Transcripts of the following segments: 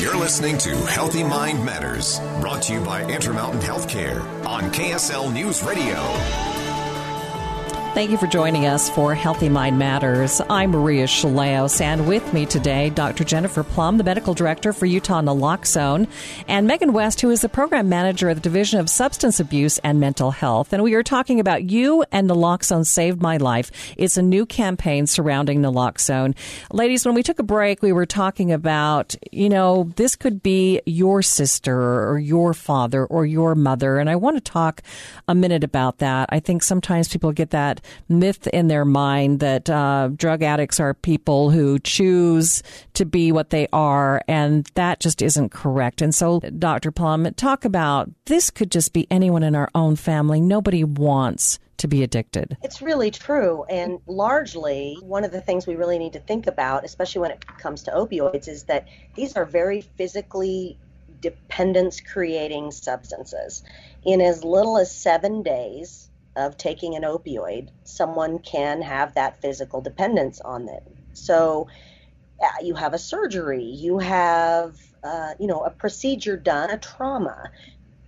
You're listening to Healthy Mind Matters, brought to you by Intermountain Healthcare on KSL News Radio. Thank you for joining us for Healthy Mind Matters. I'm Maria Shilaos, and with me today, Dr. Jennifer Plumb, the medical director for Utah Naloxone, and Megan West, who is the program manager of the Division of Substance Abuse and Mental Health. And we are talking about You and Naloxone Saved My Life. It's a new campaign surrounding naloxone. Ladies, when we took a break, we were talking about, you know, this could be your sister or your father or your mother. And I want to talk a minute about that. I think sometimes people get that myth in their mind that uh, drug addicts are people who choose to be what they are, and that just isn't correct. And so, Dr. Plumb, talk about this could just be anyone in our own family. Nobody wants to be addicted. It's really true. And largely, one of the things we really need to think about, especially when it comes to opioids, is that these are very physically dependence creating substances. In as little as seven days, of taking an opioid, someone can have that physical dependence on them. So uh, you have a surgery, you have uh, you know a procedure done, a trauma,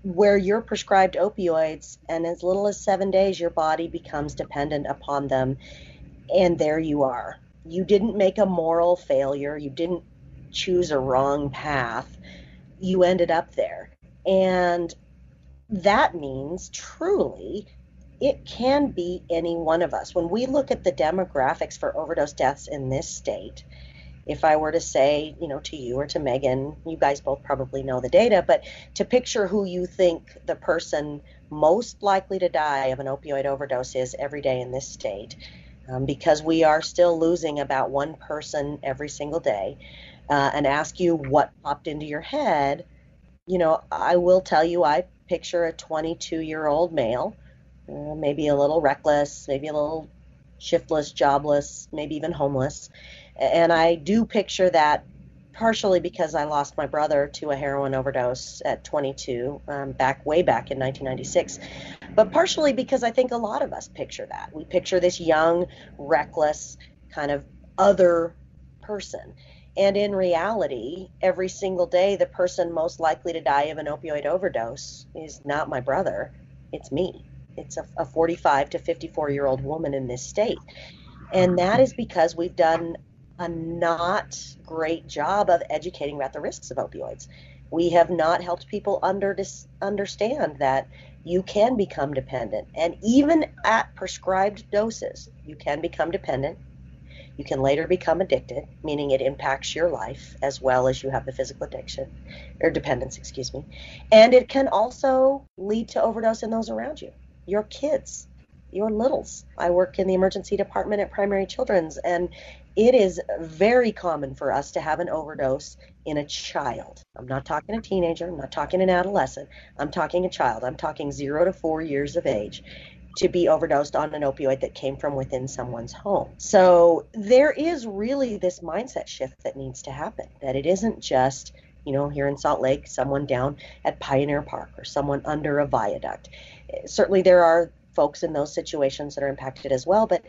where you're prescribed opioids, and as little as seven days, your body becomes dependent upon them, and there you are. You didn't make a moral failure. You didn't choose a wrong path. You ended up there, and that means truly it can be any one of us. When we look at the demographics for overdose deaths in this state, if I were to say, you know, to you or to Megan, you guys both probably know the data, but to picture who you think the person most likely to die of an opioid overdose is every day in this state, um, because we are still losing about one person every single day, uh, and ask you what popped into your head, you know, I will tell you I picture a 22 year old male uh, maybe a little reckless, maybe a little shiftless, jobless, maybe even homeless. And I do picture that partially because I lost my brother to a heroin overdose at 22, um, back way back in 1996, but partially because I think a lot of us picture that. We picture this young, reckless, kind of other person. And in reality, every single day, the person most likely to die of an opioid overdose is not my brother, it's me. It's a, a 45 to 54 year old woman in this state. And that is because we've done a not great job of educating about the risks of opioids. We have not helped people under, understand that you can become dependent. And even at prescribed doses, you can become dependent. You can later become addicted, meaning it impacts your life as well as you have the physical addiction or dependence, excuse me. And it can also lead to overdose in those around you your kids, your littles. I work in the emergency department at Primary Children's, and it is very common for us to have an overdose in a child. I'm not talking a teenager, I'm not talking an adolescent, I'm talking a child. I'm talking zero to four years of age to be overdosed on an opioid that came from within someone's home. So there is really this mindset shift that needs to happen, that it isn't just you know, here in Salt Lake, someone down at Pioneer Park or someone under a viaduct certainly there are folks in those situations that are impacted as well, but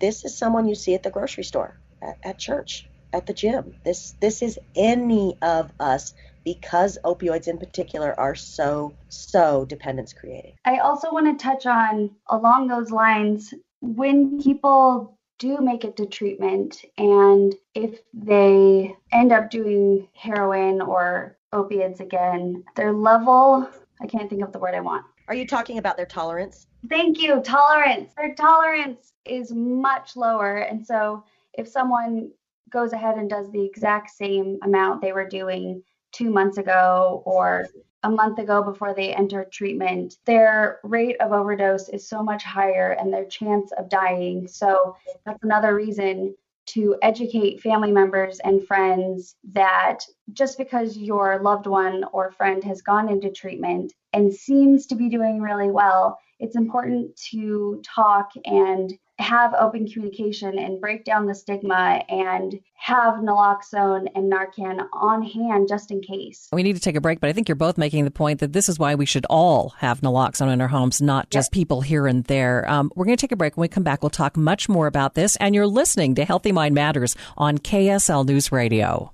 this is someone you see at the grocery store, at, at church, at the gym. This this is any of us because opioids in particular are so so dependence creating. I also want to touch on along those lines when people do make it to treatment and if they end up doing heroin or opiates again, their level I can't think of the word I want are you talking about their tolerance? Thank you. Tolerance. Their tolerance is much lower. And so if someone goes ahead and does the exact same amount they were doing two months ago or a month ago before they entered treatment, their rate of overdose is so much higher and their chance of dying. So that's another reason to educate family members and friends that just because your loved one or friend has gone into treatment and seems to be doing really well, it's important to talk and have open communication and break down the stigma and have naloxone and Narcan on hand just in case. We need to take a break, but I think you're both making the point that this is why we should all have naloxone in our homes, not just yep. people here and there. Um, we're going to take a break. When we come back, we'll talk much more about this. And you're listening to Healthy Mind Matters on KSL News Radio.